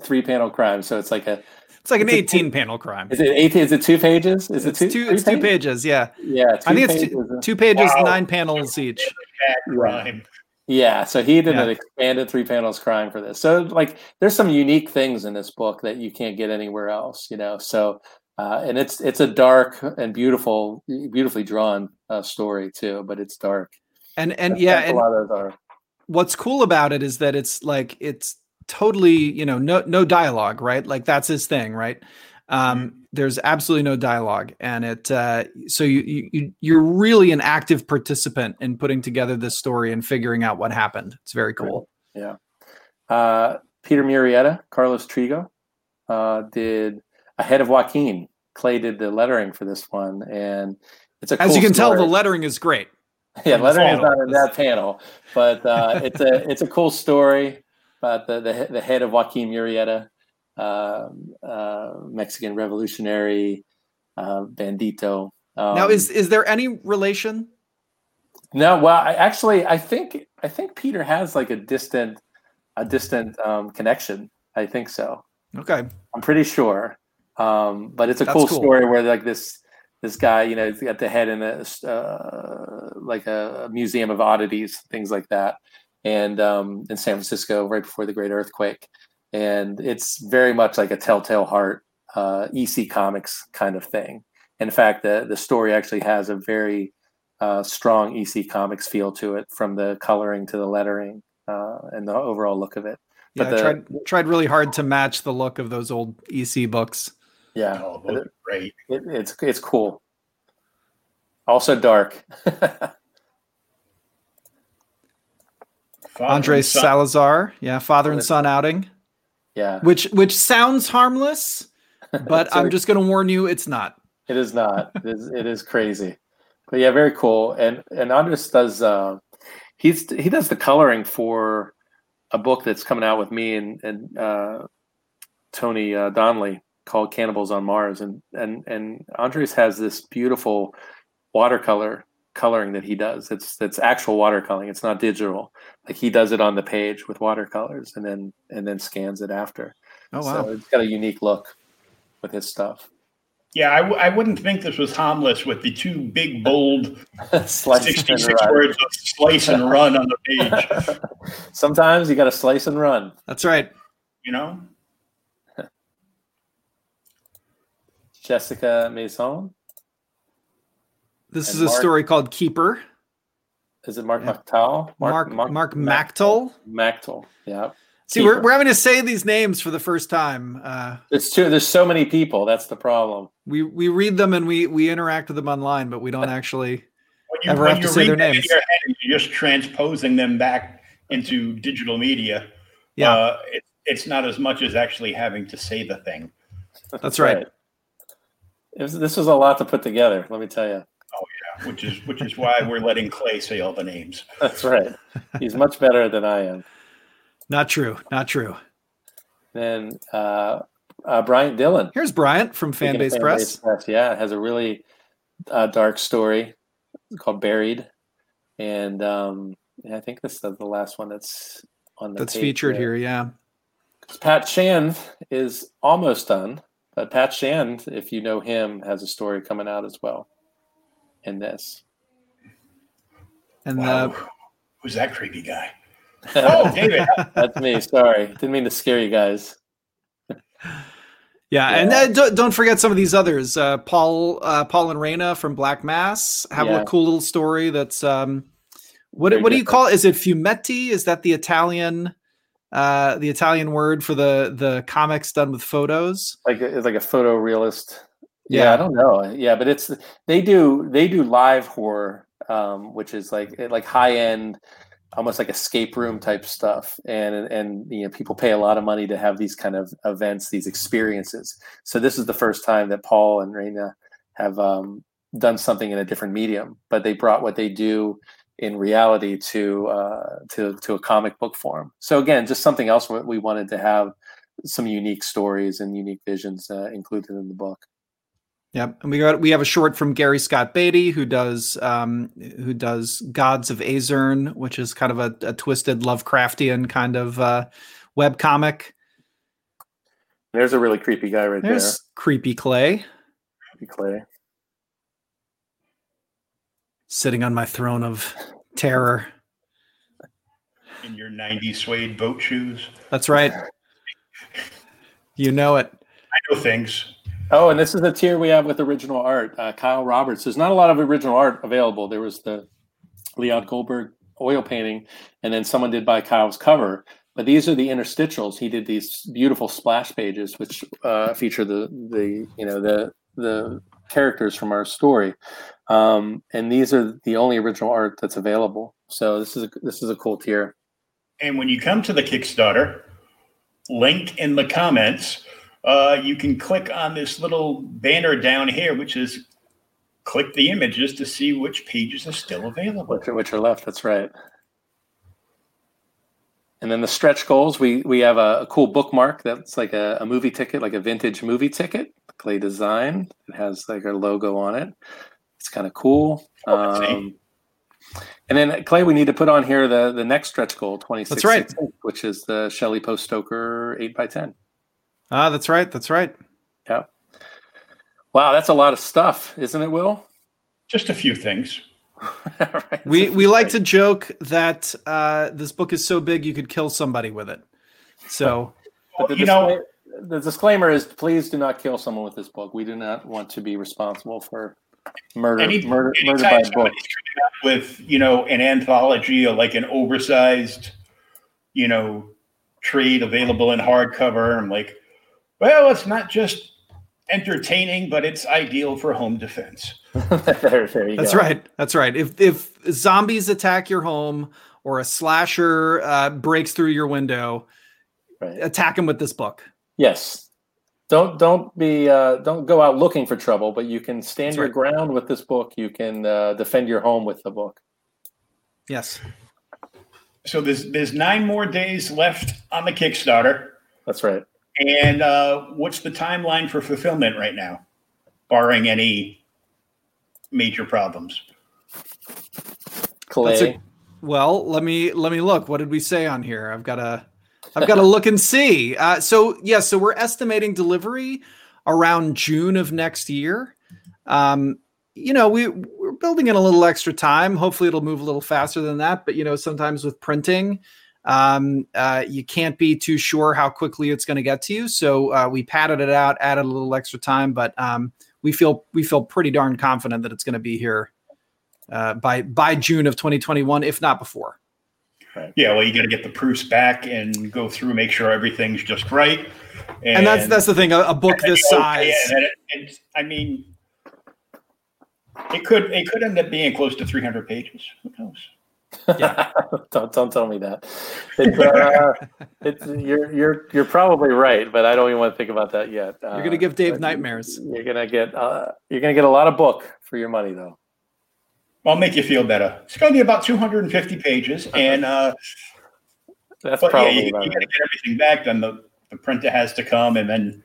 three panel crime. So it's like a It's like an It's 18 two- panel crime. is it eighteen? Is it two pages? Is It's it two? two, three it's two pages. Yeah, Yeah, I two think it's two, pages. two pages, Wow. nine panels each. Crime. Yeah, so he did Yeah. an expanded three panels crime for this. So like there's some unique things in this book that you can't get anywhere else, you know. So uh, and it's it's a dark and beautiful, beautifully drawn uh, story too, but it's dark. And and That's- yeah, and a lot of those are. what's cool about it is that it's like it's totally you know no no dialogue right like that's his thing right um there's absolutely no dialogue and it uh so you you you're really an active participant in putting together this story and figuring out what happened. It's very cool. Yeah. Uh, Peter Murrieta, Carlos Trigo uh, did Ahead of Joaquin. Clay did the lettering for this one, and it's a as cool you can tell the lettering is great. Yeah, on lettering is not in that panel, but uh, it's a it's a cool story about the the, the head of Joaquin Murrieta, Mexican revolutionary uh, bandito. Um, now is is there any relation no, well, I actually I think I think Peter has like a distant a distant um, connection. I think so. okay I'm pretty sure. Um, but it's a cool, cool. story where like this this guy, you know, he's got the head in a uh, like a museum of oddities, things like that, and um, in San Francisco right before the great earthquake, and it's very much like a Telltale Heart uh, EC Comics kind of thing. In fact, the the story actually has a very uh, strong EC Comics feel to it, from the coloring to the lettering uh, and the overall look of it. yeah But i the- tried tried really hard to match the look of those old ec books Yeah, Oh, those it- are great. It, it's it's cool. Also dark. Father andre and salazar yeah father and son outing yeah, which which sounds harmless but i'm just going to warn you it's not it is not. It is it is crazy. But yeah, very cool. And and Andres does uh he's he does the coloring for a book that's coming out with me and and uh Tony uh, Donnelly called Cannibals on Mars and and and Andres has this beautiful watercolor coloring that he does. It's it's actual watercoloring. It's not digital. Like he does it on the page with watercolors and then and then scans it after. oh wow So it's got a unique look with his stuff. Yeah, I, w- I wouldn't think this was harmless with the two big, bold, Slice and 66 run. words of slice and run on the page. Sometimes you got to slice and run. that's right You know? Jessica Maison. This And is a Mark- story called keeper Is it Mark Yeah. Mactal? mark mark, Machtel. Mactal. Yeah. see we're, we're having to say these names for the first time uh There's two. There's so many people. That's the problem. we we read them and we we interact with them online but we don't actually When you, Ever when have to say their names. your head you're just transposing them back into digital media, Yeah. uh, it, it's not as much as actually having to say the thing. that's right It was, this was a lot to put together. Let me tell you. Which is which is why we're letting Clay say all the names. That's right. He's much better than I am. not true not true Then uh, uh, Bryant Dillon. here's bryant from Speaking of fanbase press Press, Yeah, it has a really uh, dark story called Buried, and um, yeah, I think this is the last one that's on the that's page featured there. here yeah Pat Shand is almost done, but Pat Shand, if you know him, has a story coming out as well in this. And Wow. uh, Who's that creepy guy? Oh, David. That's me. Sorry, didn't mean to scare you guys. yeah, and uh, don't, don't forget some of these others. Uh, Paul, uh, Paul and Raina from Black Mass have Yeah. a cool little story. That's um, what Very what do you call it? Is it fumetti? Is that the Italian, uh, the Italian word for the the comics done with photos? Like it's like a photorealist. Yeah. Yeah. I don't know. Yeah, but it's they do they do live horror, um, which is like like high end, almost like escape room type stuff, and and you know people pay a lot of money to have these kind of events, these experiences. So this is the first time that Paul and Reina have um, done something in a different medium, but they brought what they do in reality to uh, to to a comic book form. So again, just something else we we wanted to have some unique stories and unique visions uh, included in the book. Yep, and we got we have a short from Gary Scott Beatty who does um, who does Gods of Azern, which is kind of a, a twisted Lovecraftian kind of uh, web comic. There's a really creepy guy right there. There's creepy Clay. Creepy Clay. sitting on my throne of terror. In your 90s suede boat shoes. That's right. You know it. I know things. Oh, and this is the tier we have with original art. Uh, Kyle Roberts. There's not a lot of original art available. There was the Leon Goldberg oil painting, and then someone did buy Kyle's cover. But these are the interstitials. He did these beautiful splash pages, which uh, feature the the you know the the characters from our story. Um, and these are the only original art that's available. So this is a, this is a cool tier. And when you come to the Kickstarter, link in the comments, uh, you can click on this little banner down here, which is click the images to see which pages are still available. which are, which are left. That's right. And then the stretch goals, we we have a, a cool bookmark that's like a, a movie ticket, like a vintage movie ticket, clay design. It has like our logo on it. It's kind of cool. Oh. Um, and then Clay, we need to put on here the the next stretch goal, twenty six, That's right. which is the Shelley Post Stoker eight by ten. Ah, that's right. That's right. Yeah. Wow, that's a lot of stuff, isn't it, Will? Just a few things. Right. We we like to joke that uh, this book is so big you could kill somebody with it. So But the, you know, the disclaimer is please do not kill someone with this book. We do not want to be responsible for murder, any, murder, murder anytime by book. somebody's coming up with, you know, an anthology or like an oversized, you know, trade available in hardcover, I'm like, well, it's not just entertaining, but it's ideal for home defense. there, there you That's go. right. That's right. If if zombies attack your home or a slasher uh, breaks through your window, Right. attack them with this book. Yes. Don't don't be uh, don't go out looking for trouble, but you can stand That's your right. ground with this book. You can uh, defend your home with the book. Yes. So there's there's nine more days left on the Kickstarter. That's right. And uh, what's the timeline for fulfillment right now, barring any major problems? Clay. A- Well, let me let me look. What did we say on here? I've got to I've got to look and see. Uh, so yeah, so we're estimating delivery around June of next year. Um, you know, we we're building in a little extra time. Hopefully, it'll move a little faster than that. But you know, sometimes with printing, um, uh, you can't be too sure how quickly it's going to get to you. So uh, we padded it out, added a little extra time, but um, we feel we feel pretty darn confident that it's going to be here uh, by by June of 2021, if not before. Yeah, well, you got to get the proofs back and go through, make sure everything's just right. And, that's that's the thing. A, a book this Okay, size, and it- I mean, it could it could end up being close to 300 pages. Who knows? don't don't tell me that. It's, uh, it's you're you're you're probably right, but I don't even want to think about that yet. Uh, you're going to give Dave nightmares. You're gonna get uh, you're gonna get a lot of book for your money, though. I'll make you feel better. It's going to be about 250 pages, and uh, That's but yeah, probably you, you got to get everything back. Then the, the printer has to come, and then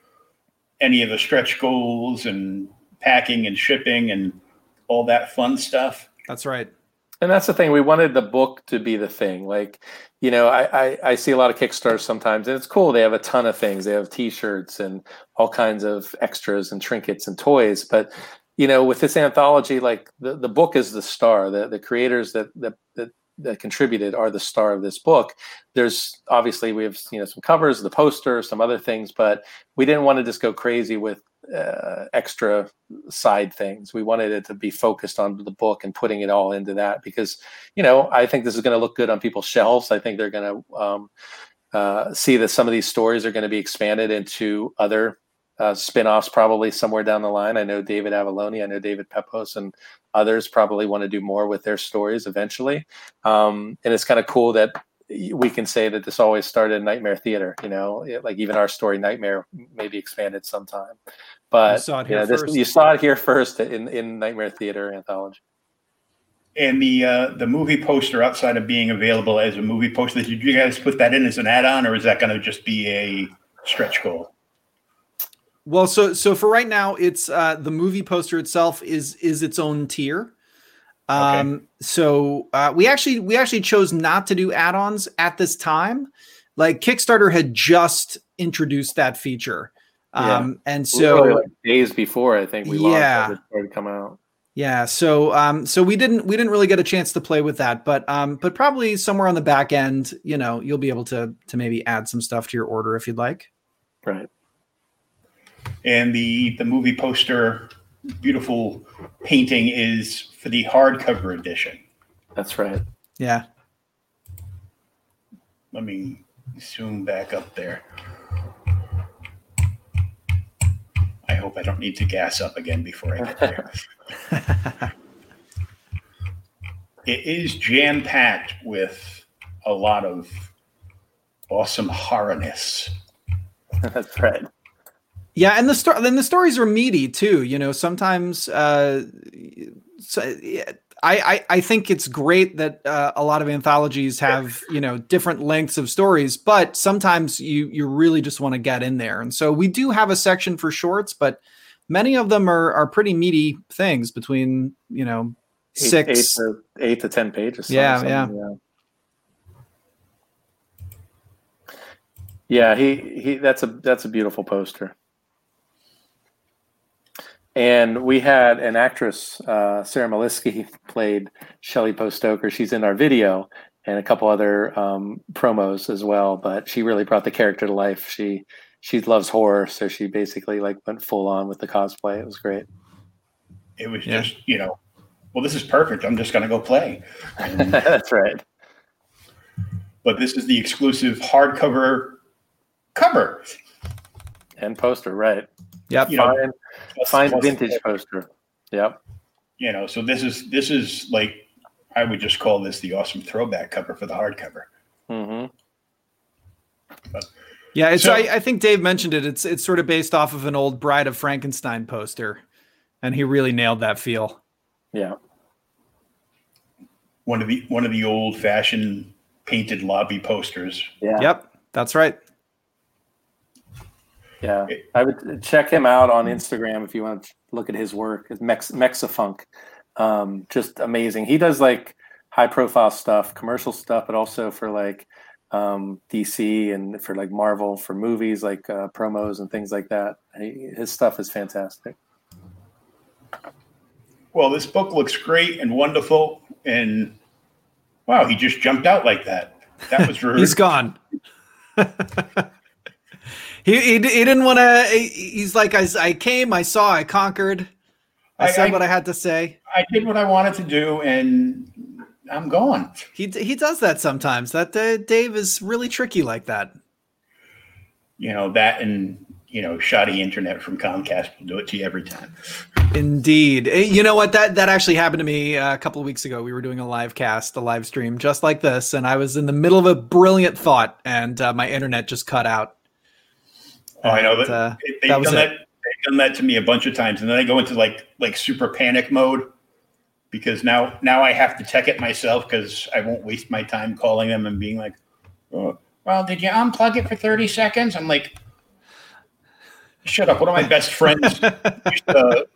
any of the stretch goals and packing and shipping and all that fun stuff. That's right. And that's the thing. We wanted the book to be the thing. Like, you know, I, I, I see a lot of Kickstarters sometimes, and it's cool. They have a ton of things. They have T-shirts and all kinds of extras and trinkets and toys. But you know, with this anthology, like the, the book is the star. The the creators that that that that contributed are the star of this book. There's obviously we have you know some covers, the poster, some other things, but we didn't want to just go crazy with uh, extra side things. We wanted it to be focused on the book and putting it all into that because you know I think this is going to look good on people's shelves. I think they're going to um, uh, see that some of these stories are going to be expanded into other uh, spin-offs probably somewhere down the line. I know David Avallone, I know David Pepos, and others probably want to do more with their stories eventually. Um, and it's kind of cool that we can say that this always started in Nightmare Theater. You know, like even our story Nightmare maybe expanded sometime, but you saw it here you, know, this, you saw it here first in in Nightmare Theater anthology. And the uh, the movie poster outside of being available as a movie poster, did you guys put that in as an add-on, or is that going to just be a stretch goal? Well, so so for right now, it's uh, the movie poster itself is is its own tier. Um, okay. so uh, we actually we actually chose not to do add-ons at this time. Like Kickstarter had just introduced that feature. Um, yeah. and so really like days before I think we yeah. launched it come out. Yeah, so um, so we didn't we didn't really get a chance to play with that, but um, but probably somewhere on the back end, you know, you'll be able to to maybe add some stuff to your order if you'd like. Right and the the movie poster beautiful painting is for the hardcover edition. That's right. Yeah. Let me zoom back up there. I hope I don't need to gas up again before I get there. it is jam packed with a lot of awesome horrorness. That's right. Yeah, and the story then the stories are meaty too. You know, sometimes uh, so, yeah, I, I, I think it's great that uh, a lot of anthologies have you know different lengths of stories, but sometimes you you really just want to get in there, and so we do have a section for shorts, but many of them are are pretty meaty things between you know six eight, eight, to, eight to ten pages. Yeah, yeah, yeah. Yeah, he he. That's a that's a beautiful poster and we had an actress, uh, Sarah Maliski, played Shelley Post Stoker. She's in our video and a couple other um, promos as well. But she really brought the character to life. She she loves horror, so she basically like went full on with the cosplay. It was great. It was yeah. just you know, well, this is perfect. I'm just gonna go play. And, That's right. But this is the exclusive hardcover cover and poster, right? Yep. You know, find, find vintage poster. Yep. You know, so this is this is like I would just call this the awesome throwback cover for the hardcover. Mm-hmm. But, yeah, it's. So, I, I, think Dave mentioned it. It's it's sort of based off of an old Bride of Frankenstein poster, and he really nailed that feel. Yeah. One of the one of the old fashioned painted lobby posters. Yeah. Yep, that's right. Yeah, I would check him out on Instagram if you want to look at his work. It's Mex- Mexafunk, um, just amazing. He does like high profile stuff, commercial stuff, but also for like um, DC and for like Marvel for movies, like uh, promos and things like that. He, his stuff is fantastic. Well, this book looks great and wonderful, and wow, he just jumped out like that. That was rude. He's gone. He, he, he didn't want to. He's like, I, I came, I saw, I conquered. I, I said I, what I had to say. I did what I wanted to do, and I'm gone. He he does that sometimes. That uh, Dave is really tricky like that. You know that, and you know, shoddy internet from Comcast will do it to you every time. Indeed. Eh, you know what? That that actually happened to me uh, a couple of weeks ago. We were doing a live cast, a live stream, just like this, and I was in the middle of a brilliant thought, and uh, my internet just cut out. Oh, I know that uh, they've that done that. They've done that to me a bunch of times, and then I go into like like super panic mode because now now I have to check it myself because I won't waste my time calling them and being like, oh, "Well, did you unplug it for thirty seconds?" I'm like, "Shut up!" One of my best friends used to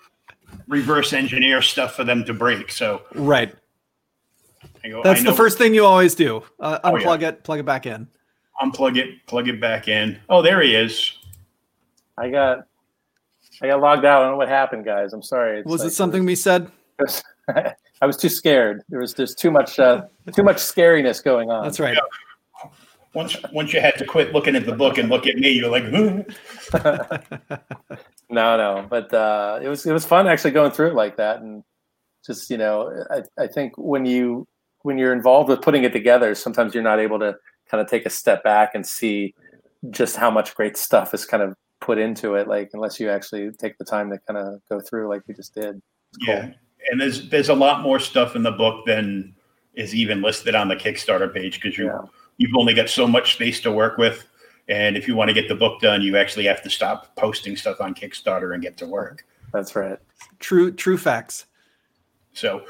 reverse engineer stuff for them to break. So right. Go, That's the first thing you always do. Uh, unplug oh, yeah. it, plug it back in. Unplug it, plug it back in. Oh, there he is. I got I got logged out. I don't know what happened, guys. I'm sorry. It's Was like- it something we said? I was too scared. There was just too much uh, too much scariness going on. That's right. Once once you had to quit looking at the book and look at me, you're like, No, no, but uh, it was it was fun actually going through it like that, and just you know, I, I think when you when you're involved with putting it together, sometimes you're not able to kind of take a step back and see just how much great stuff is kind of put into it, like unless you actually take the time to kind of go through like we just did. It's cool. yeah. And there's there's a lot more stuff in the book than is even listed on the Kickstarter page because you Yeah. you've only got so much space to work with. And if you want to get the book done, you actually have to stop posting stuff on Kickstarter and get to work. That's right. True, true facts. So,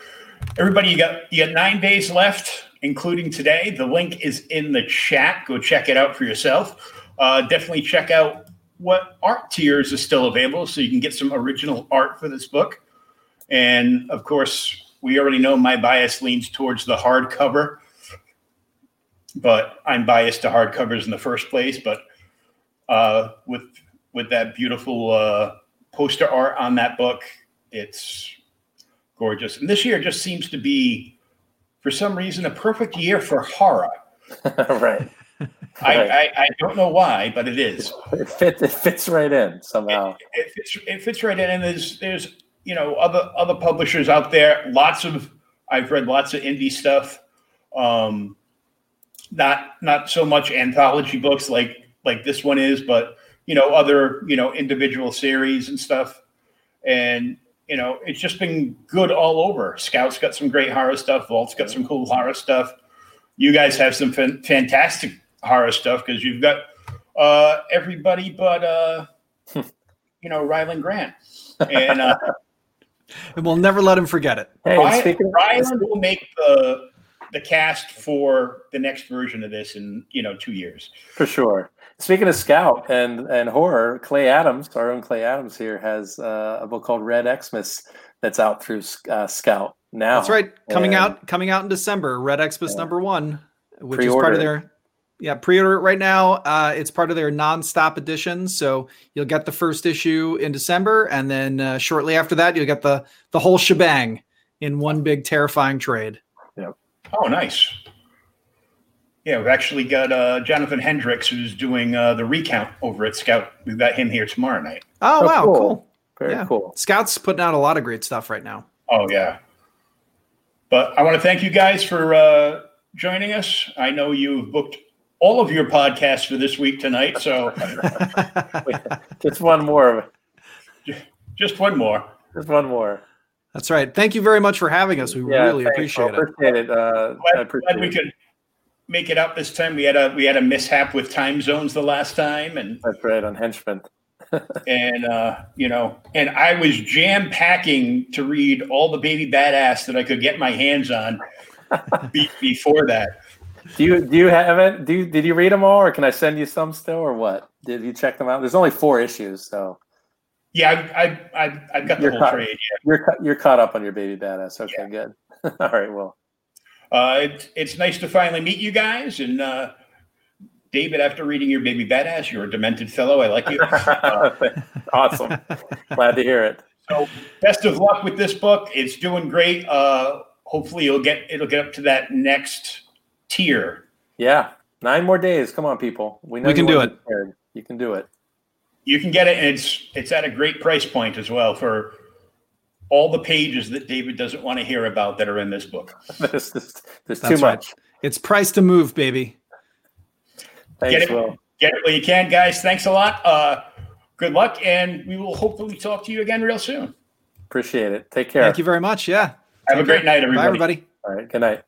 everybody, you got you got nine days left, including today. The link is in the chat. Go check it out for yourself. Uh, definitely check out what art tiers is still available, so you can get some original art for this book. And of course, we already know my bias leans towards the hardcover, but I'm biased to hardcovers in the first place. But uh, with with that beautiful uh, poster art on that book, it's gorgeous. And this year just seems to be, for some reason, a perfect year for horror. right. I, I, I don't know why, but it is. It fits it fits right in somehow. It fits, it fits right in. And there's there's you know other other publishers out there. Lots of I've read lots of indie stuff. Um, not not so much anthology books like like this one is, but you know other you know individual series and stuff. And you know it's just been good all over. Scout's got some great horror stuff. Vault's got some cool horror stuff. You guys have some fan- fantastic horror stuff because you've got uh, everybody but uh, you know Ryland Grant. And uh, And we'll never let him forget it. Hey, and Ryan, speaking of, Ryland will make the the cast for the next version of this in you know two years. for sure. Speaking of Scout and and horror, Clay Adams, our own Clay Adams here, has uh, a book called Red Xmas that's out through uh, Scout now. That's right. Coming And- out coming out in December. Red Xmas number one, which is Pre-order part of their yeah, pre-order it right now. Uh, it's part of their non-stop edition. So you'll get the first issue in December, and then uh, shortly after that, you'll get the the whole shebang in one big terrifying trade. Yeah. Oh, nice. Yeah, we've actually got uh, Jonathan Hendricks who's doing uh, the recount over at Scout. We've got him here tomorrow night. Oh, Oh, wow, cool. cool. Very yeah. cool. Scouts putting out a lot of great stuff right now. Oh yeah. But I want to thank you guys for uh, joining us. I know you've booked all of your podcasts for this week tonight, so Just one more. just one more. Just one more. That's right. Thank you very much for having us. We Yeah, really thanks. appreciate Well, it. Appreciate it. Uh, I Glad, appreciate glad we it. could make it up this time. We had a we had a mishap with time zones the last time, and That's right on Henchman. and uh, you know, and I was jam packing to read all the baby badass that I could get my hands on be, before that. Do you do you have it? Do you, did you read them all, or can I send you some still, or what? Did you check them out? There's only four issues, so Yeah, I I I I've got the You're whole caught- trade. Yeah. you're you're caught up on your baby badass. Okay, good. all right, well, Uh, it, it's nice to finally meet you guys. And uh, David, after reading your baby badass, you're a demented fellow. I like you. Uh, awesome. Glad to hear it. so best of luck with this book. It's doing great. Uh, hopefully, you'll get it'll get up to that next tier. Yeah, nine more days. Come on, people. We know We can do it. prepared. You can do it. You can get it, and it's it's at a great price point as well for all the pages that David doesn't want to hear about that are in this book. there's there's, there's too That's right. much. It's price to move, baby. Get it, Will. get it where you can, guys. Thanks a lot. Uh, good luck, and we will hopefully talk to you again real soon. Appreciate it. Take care. Thank you very much. Yeah. Have a great night, everybody. Bye, everybody. All right. Good night.